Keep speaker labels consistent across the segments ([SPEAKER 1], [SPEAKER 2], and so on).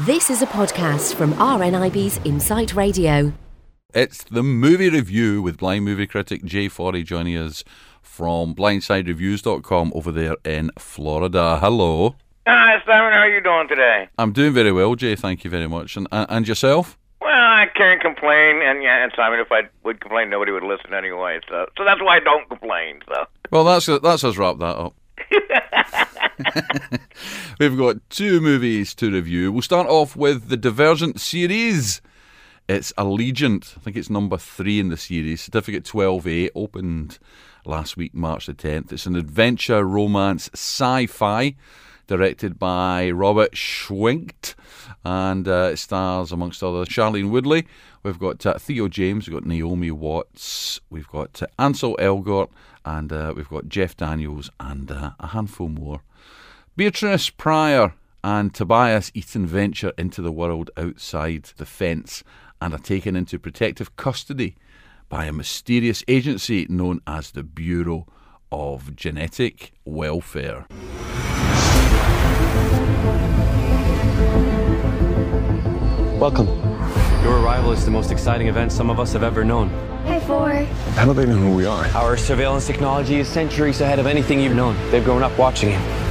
[SPEAKER 1] This is a podcast from RNIB's Insight Radio.
[SPEAKER 2] It's the movie review with blind movie critic Jay Forry joining us from blindsidereviews.com over there in Florida. Hello.
[SPEAKER 3] Hi, Simon. How are you doing today?
[SPEAKER 2] I'm doing very well, Jay. Thank you very much. And, and yourself?
[SPEAKER 3] Well, I can't complain, and yeah, and Simon, if I would complain, nobody would listen anyway. So, so that's why I don't complain. So.
[SPEAKER 2] Well, that's that's us wrap that up. We've got two movies to review. We'll start off with the Divergent series. It's Allegiant. I think it's number three in the series. Certificate 12A opened last week, March the 10th. It's an adventure romance sci fi directed by Robert Schwentke and uh, it stars, amongst others, Shailene Woodley. We've got uh, Theo James, we've got Naomi Watts, we've got uh, Ansel Elgort, and uh, we've got Jeff Daniels, and uh, a handful more. Beatrice Prior and Tobias Eaton venture into the world outside the fence and are taken into protective custody by a mysterious agency known as the Bureau of Genetic Welfare.
[SPEAKER 4] Welcome. Your arrival is the most exciting event some of us have ever known.
[SPEAKER 5] Hi, Four.
[SPEAKER 6] How do they know who we are?
[SPEAKER 4] Our surveillance technology is centuries ahead of anything you've known. They've grown up watching you.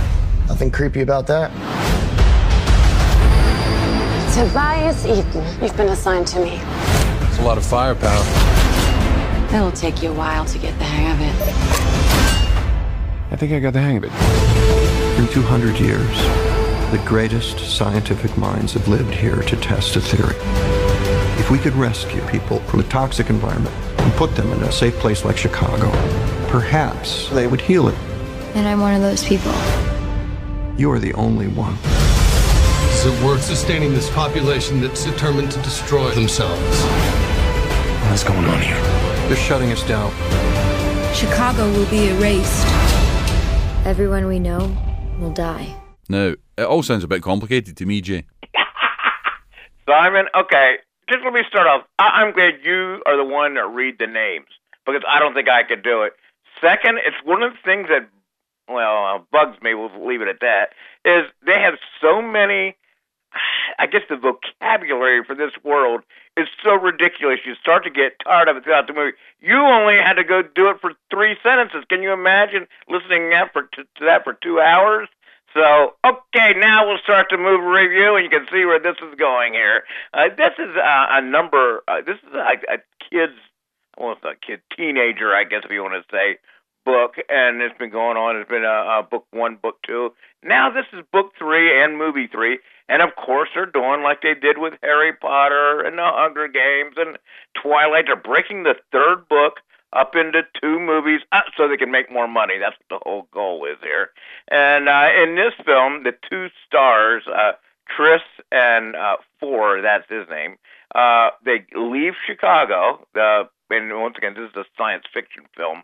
[SPEAKER 7] Nothing creepy about that.
[SPEAKER 5] Tobias Eaton, you've been assigned to me.
[SPEAKER 6] It's a lot of firepower.
[SPEAKER 5] It'll take you a while to get the hang of it.
[SPEAKER 6] I think I got the hang of it.
[SPEAKER 8] In 200 years, the greatest scientific minds have lived here to test a theory. If we could rescue people from a toxic environment and put them in a safe place like Chicago, perhaps they would heal it.
[SPEAKER 5] And I'm one of those people.
[SPEAKER 8] You are the only one.
[SPEAKER 9] Is it worth sustaining this population that's determined to destroy themselves?
[SPEAKER 6] What's going on here?
[SPEAKER 8] They're shutting us down.
[SPEAKER 10] Chicago will be erased. Everyone we know will die.
[SPEAKER 2] Now, it all sounds a bit complicated to me, Jay.
[SPEAKER 3] Simon, okay, just let me start off. I- I'm glad you are the one to read the names because I don't think I could do it. Second, it's one of the things that, well, uh, bugs me. We'll leave it at that. Is they have so many. I guess the vocabulary for this world is so ridiculous. You start to get tired of it throughout the movie. You only had to go do it for three sentences. Can you imagine listening that for to, to that for two hours? So, okay, now we'll start the movie review, and you can see where this is going here. Uh, this is uh, a number. Uh, this is a, a kid's, well, it's a kid, teenager, I guess, if you want to say, book, and it's been going on. It's been uh, book one, book two. Now this is book three and movie three, and of course they're doing like they did with Harry Potter and the Hunger Games and Twilight. They're breaking the third book up into two movies uh, so they can make more money. That's what the whole goal is here. And uh, in this film, the two stars, uh, Tris and uh, Four, that's his name, uh, they leave Chicago. Uh, and once again, this is a science fiction film.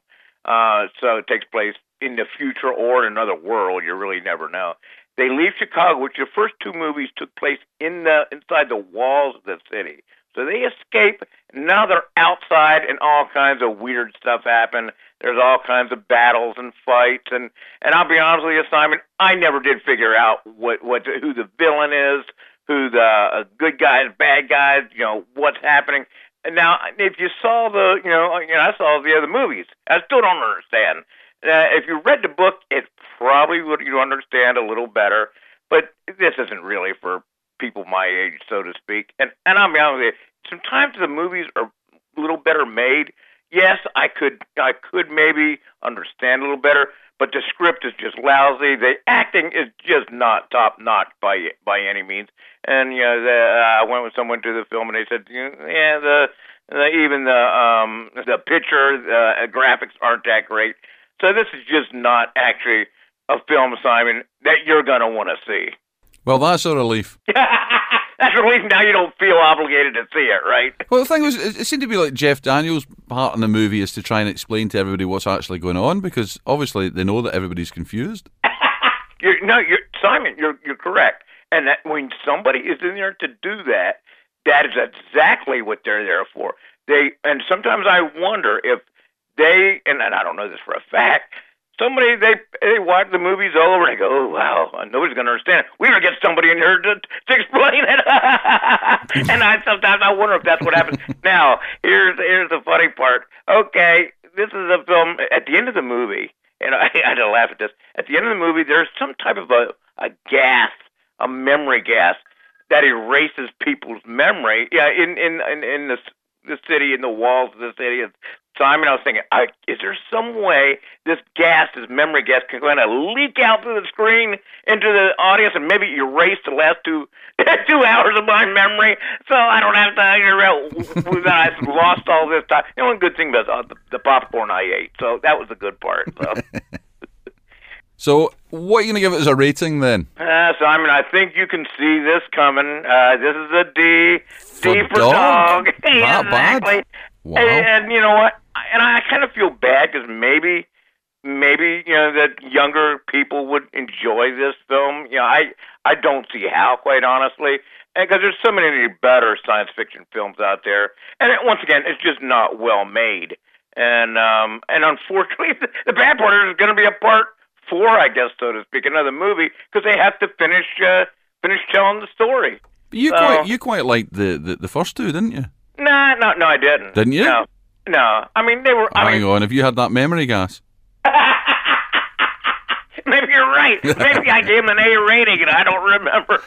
[SPEAKER 3] Uh, so it takes place in the future or in another world. You really never know. They leave Chicago, which the first two movies took place in the inside the walls of the city. So they escape. Now they're outside, and all kinds of weird stuff happen. There's all kinds of battles and fights, and and I'll be honest with you, Simon, I never did figure out what what who the villain is, who the uh, good guys, bad guys, you know, what's happening. And now, if you saw the, you know, you know, I saw the other movies. I still don't understand. Uh, if you read the book, it probably would you understand a little better. But this isn't really for people my age, so to speak. And and I'll be honest with you, sometimes the movies are a little better made. Yes, I could I could maybe understand a little better, but the script is just lousy. The acting is just not top notch by by any means. And you know, the, uh, I went with someone to the film, and they said, yeah, the, the even the um the picture, the uh, graphics aren't that great. So this is just not actually a film, Simon, that you're gonna want to see.
[SPEAKER 2] Well, that's a relief.
[SPEAKER 3] That's a relief. Now you don't feel obligated to see it, right?
[SPEAKER 2] Well, the thing was, it it seemed to be like Jeff Daniels' part in the movie is to try and explain to everybody what's actually going on because obviously they know that everybody's confused.
[SPEAKER 3] You're, no, you're Simon. You're you're correct. And that when somebody is in there to do that, that is exactly what they're there for. They and sometimes I wonder if they and I don't know this for a fact. somebody they they watch the movies all over and they go, oh wow, nobody's gonna understand. it. We gotta get somebody in here to to explain it. and I sometimes I wonder if that's what happens. now here's here's the funny part. Okay, this is a film. At the end of the movie, and I, I had to laugh at this. At the end of the movie, there's some type of a a gas, a memory gas that erases people's memory. Yeah, in in in, in the the city, in the walls of the city. And I was thinking, I, is there some way this gas, this memory gas, can kind of leak out through the screen into the audience and maybe erase the last two two hours of my memory, so I don't have to figure out I lost all this time. The only good thing uh, the, the popcorn I ate, so that was the good part. So.
[SPEAKER 2] So, what are you going to give it as a rating then?
[SPEAKER 3] Uh, Simon, I mean I think you can see this coming. Uh, this is a D.
[SPEAKER 2] For
[SPEAKER 3] D for
[SPEAKER 2] dog?
[SPEAKER 3] dog.
[SPEAKER 2] Not bad.
[SPEAKER 3] exactly.
[SPEAKER 2] Wow.
[SPEAKER 3] And, and you know what? And I kind of feel bad because maybe, maybe you know that younger people would enjoy this film. You know, I I don't see how, quite honestly, because there's so many better science fiction films out there. And it, once again, it's just not well made. And um, and unfortunately, the bad part is going to be a part four, I guess, so to speak, another movie because they have to finish uh, finish telling the story.
[SPEAKER 2] But you
[SPEAKER 3] So-
[SPEAKER 2] quite you quite liked the, the, the first two, didn't you?
[SPEAKER 3] Nah, no, no, I didn't.
[SPEAKER 2] Didn't you?
[SPEAKER 3] No, no. I mean, they were. I
[SPEAKER 2] Hang
[SPEAKER 3] mean,
[SPEAKER 2] on, have you had that memory gas?
[SPEAKER 3] maybe you're right. Maybe I gave him an A rating and I don't remember.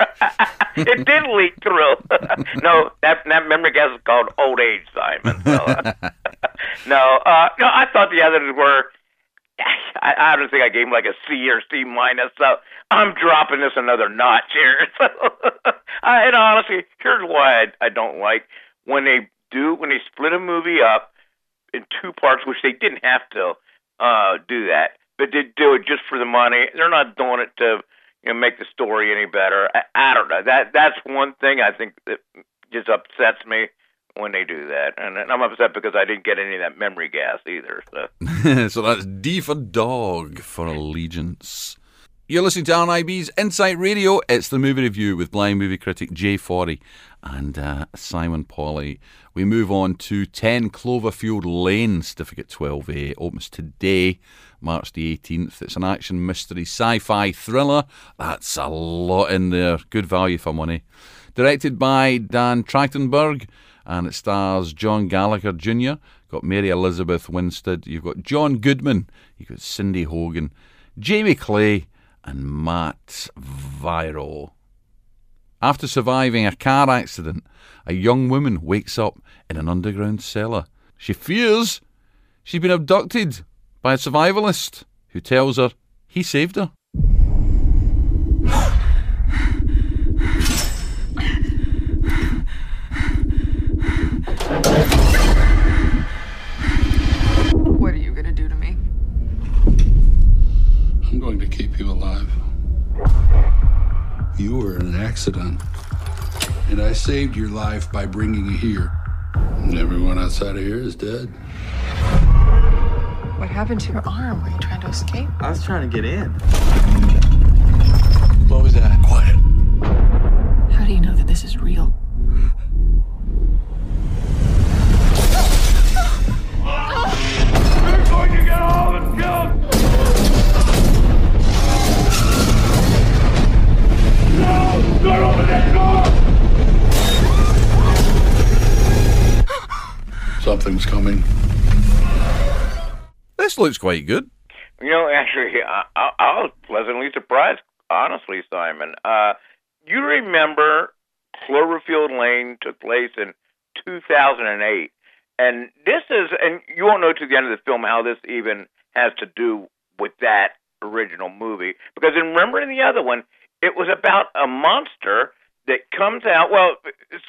[SPEAKER 3] it did leak through. no, that that memory gas is called old age, Simon. So, uh, no, uh, no, I thought the others were. I, I don't think I gave him like a C or C minus. So I'm dropping this another notch here. So, uh, and honestly, here's why I, I don't like when they do when they split a movie up in two parts, which they didn't have to uh, do that, but they do it just for the money. They're not doing it to you know make the story any better. I, I don't know. That that's one thing I think that just upsets me when they do that, and, I'm upset because I didn't get any of that memory gas either. So.
[SPEAKER 2] so that's D for dog for Allegiant. You're listening to RNIB's Insight Radio. It's the movie review with blind movie critic Jay Forry and uh, Simon Polly. We move on to 10 Cloverfield Lane, Certificate 12A. Opens today, March the 18th. It's an action mystery sci fi thriller. That's a lot in there. Good value for money. Directed by Dan Trachtenberg, and it stars John Gallagher Jr., got Mary Elizabeth Winstead, you've got John Goodman, you've got Cindy Hogan, Jamie Clay, and Matt Viro. After surviving a car accident, a young woman wakes up in an underground cellar. She fears she's been abducted by a survivalist who tells her he saved her.
[SPEAKER 9] Saved your life by bringing you here. And everyone outside of here is dead.
[SPEAKER 11] What happened to your arm? Were you trying to escape?
[SPEAKER 12] I was trying to get in.
[SPEAKER 9] Something's coming.
[SPEAKER 2] This looks quite good.
[SPEAKER 3] You know, actually, I, I, I was pleasantly surprised, honestly, Simon. Uh, you remember Cloverfield Lane took place in 2008. And this is, and you won't know to the end of the film how this even has to do with that original movie. Because in remembering the other one, it was about a monster that comes out. Well,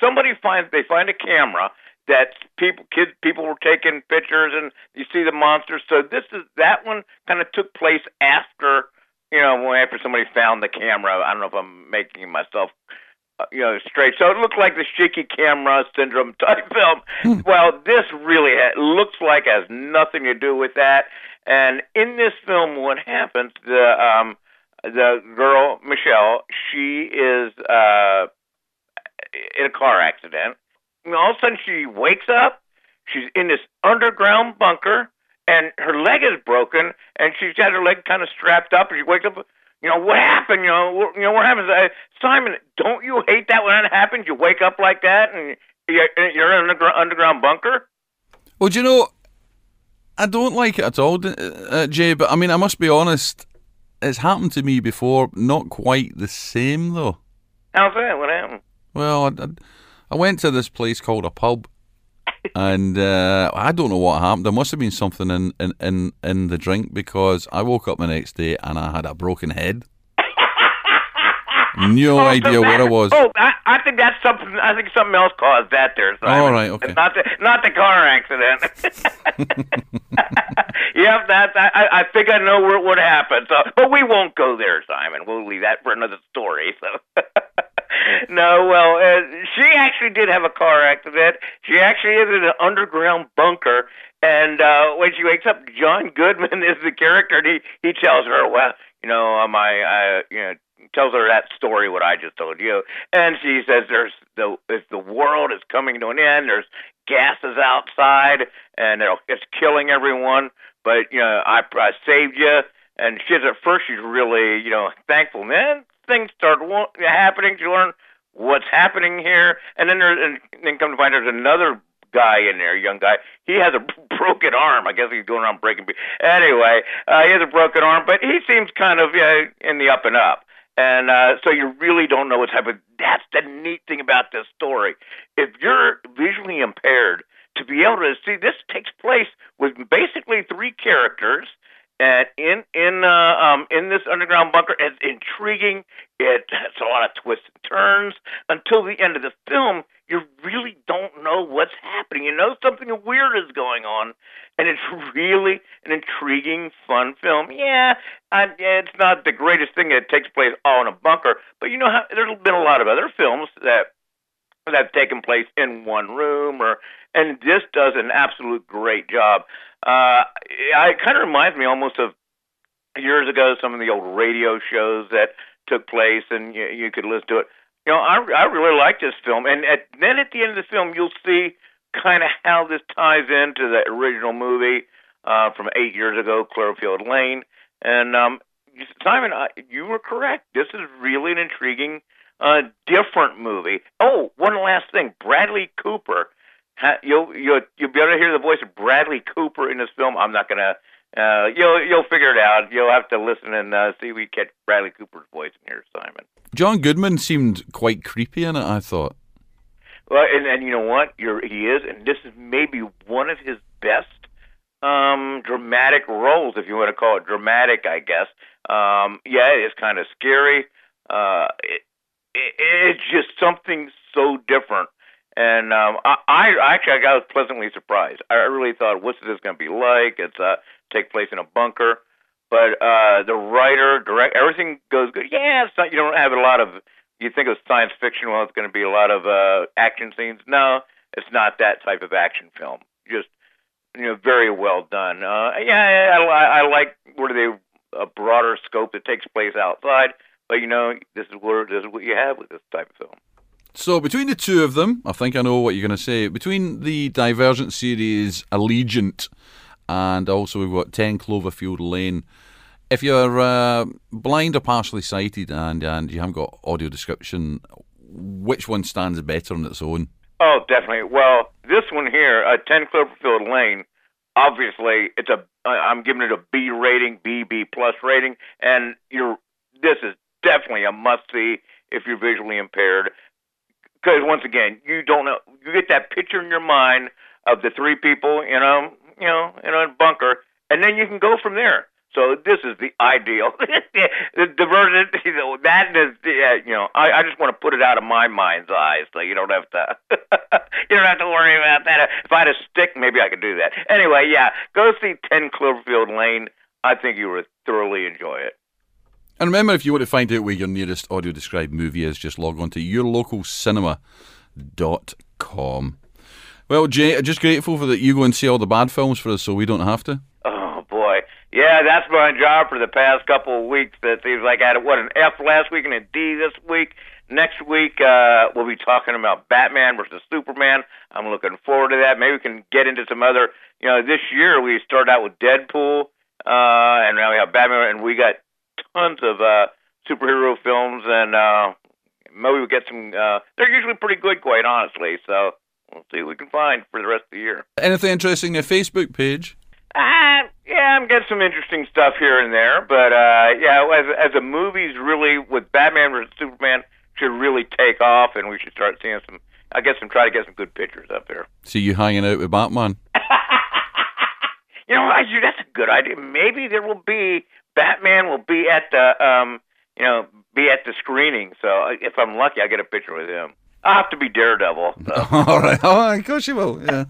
[SPEAKER 3] somebody finds, they find a camera that people kids people were taking pictures and you see the monster so this is that one kind of took place after you know after somebody found the camera. I don't know if i'm making myself uh, you know straight. So it looked like the shaky camera syndrome type film. Well this really ha- looks like has nothing to do with that. And in this film what happens the um the girl michelle she is uh in a car accident and all of a sudden she wakes up. She's in this underground bunker, and her leg is broken, and she's got her leg kind of strapped up, and she wakes up. You know what happened? You know, what, you know what happens? Uh, Simon, don't you hate that when that happens? You wake up like that, and you're, you're in an undergr- underground bunker.
[SPEAKER 2] Well, do you know, I don't like it at all, uh, Jay. But I mean, I must be honest. It's happened to me before. Not quite the same though.
[SPEAKER 3] How's that? What happened?
[SPEAKER 2] Well, I, I, I went to this place called a pub, and uh, I don't know what happened. There must have been something in, in, in, in the drink because I woke up the next day and I had a broken head. No
[SPEAKER 3] Oh, so
[SPEAKER 2] idea where I
[SPEAKER 3] that-
[SPEAKER 2] was.
[SPEAKER 3] Oh, I, I think that's something. I think something else caused that there. Simon.
[SPEAKER 2] All right, okay.
[SPEAKER 3] Not the not the car accident. yep, that I, I I think I know where what happened. So, but we won't go there, Simon. We'll leave that for another story. So. no, well, uh, she actually did have a car accident. She actually is in an underground bunker. And uh, when she wakes up, John Goodman is the character, and he he tells her, "Well, you know, um, I, I, you know." tells her that story what I just told you, and she says there's the if the world is coming to an end, there's gases outside, and it's killing everyone. But you know, I, I saved you, and she's at first she's really you know thankful. Then things start happening. She learn what's happening here, and then there's and then come to find there's another guy in there, young guy. He has a broken arm. I guess he's going around breaking. Anyway, uh, he has a broken arm, but he seems kind of uh, in the up and up. And uh, so you really don't know what's happening. That's the neat thing about this story. If you're visually impaired, to be able to see this takes place with basically three characters, and in in uh, um, in this underground bunker, it's intriguing. It has a lot of twists and turns until the end of the film. You really don't know what's happening. You know something weird is going on, and it's really an intriguing, fun film. Yeah, I, it's not the greatest thing that takes place all in a bunker, but you know how there's been a lot of other films that that have taken place in one room, or and this does an absolute great job. Uh, it kind of reminds me almost of years ago some of the old radio shows that took place, and you, you could listen to it. You know, I I really like this film, and at, then at the end of the film, you'll see kind of how this ties into the original movie uh, from eight years ago, Cloverfield Lane. And um, Simon, I, you were correct. This is really an intriguing, uh, different movie. Oh, one last thing, Bradley Cooper. Ha, you'll you'll you'll be able to hear the voice of Bradley Cooper in this film. I'm not gonna. Uh, you'll you'll figure it out. You'll have to listen and uh, see if we catch Bradley Cooper's voice in here, Simon.
[SPEAKER 2] John Goodman seemed quite creepy in it. I thought.
[SPEAKER 3] Well, and and you know what? You're, he is, and this is maybe one of his best um, dramatic roles, if you want to call it dramatic. I guess. Um, yeah, it's kind of scary. Uh, it, it, it's just something so different. And um, I, I actually I was pleasantly surprised. I really thought, what's this going to be like? It's uh, take place in a bunker, but uh, the writer, direct, everything goes good. Yeah, it's not, you don't have a lot of you think of science fiction, well, it's going to be a lot of uh, action scenes. No, it's not that type of action film. Just you know, very well done. Uh, yeah, I, I, I like where they a broader scope that takes place outside, but you know, this is where this is what you have with this type of film.
[SPEAKER 2] So between the two of them, I think I know what you're going to say. Between the Divergent series Allegiant and also we've got 10 Cloverfield Lane. If you're uh, blind or partially sighted and, and you haven't got audio description, which one stands better on its own?
[SPEAKER 3] Oh, definitely. Well, this one here, uh, 10 Cloverfield Lane, obviously it's a I- I'm giving it a B rating, B B plus rating, and you're this is definitely a must see if you're visually impaired. Because once again, you don't know you get that picture in your mind of the three people, you know, you know, in a bunker, and then you can go from there. So this is the ideal. the diversion, you know, that is, yeah, uh, you know, I, I just want to put it out of my mind's eye, so you don't have to, you don't have to worry about that. If I had a stick, maybe I could do that. Anyway, yeah, go see Ten Cloverfield Lane. I think you would thoroughly enjoy it.
[SPEAKER 2] And remember, if you want to find out where your nearest audio described movie is, just log on to yourlocalcinema.com. Well, Jay, I'm just grateful for that you go and see all the bad films for us so we don't have to.
[SPEAKER 3] Oh boy, yeah, that's my job for the past couple of weeks. That seems like I had what an F last week and a D this week. Next week, uh, we'll be talking about Batman versus Superman. I'm looking forward to that. Maybe we can get into some other. You know, this year we started out with Deadpool, uh, and now we have Batman, and we got tons of uh, superhero films, and uh, maybe we'll get some. Uh, they're usually pretty good, quite honestly. So we'll see what we can find for the rest of the year.
[SPEAKER 2] Anything interesting in your Facebook page?
[SPEAKER 3] Uh, yeah, I'm getting some interesting stuff here and there, but uh, yeah, as as a movie's really with Batman versus Superman should really take off, and we should start seeing some. I guess I'm trying to get some good pictures up there.
[SPEAKER 2] See you hanging out with Batman.
[SPEAKER 3] You know, I, that's a good idea. Maybe there will be Batman will be at the um, you know, be at the screening. So if I'm lucky, I get a picture with him. I'll have to be Daredevil. So.
[SPEAKER 2] All right. Oh, of course you will. Yeah.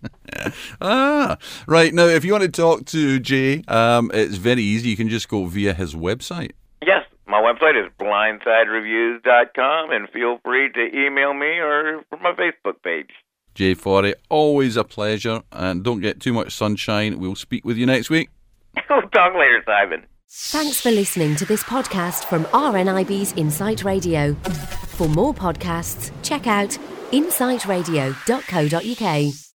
[SPEAKER 2] ah, right. Now, if you want to talk to Jay, um, it's very easy. You can just go via his website.
[SPEAKER 3] Yes, my website is blindsidereviews.com, and feel free to email me or from my Facebook page.
[SPEAKER 2] Jay Forry, always a pleasure. And don't get too much sunshine. We'll speak with you next week.
[SPEAKER 3] we'll talk later, Simon.
[SPEAKER 1] Thanks for listening to this podcast from RNIB's Insight Radio. For more podcasts, check out insightradio.co.uk.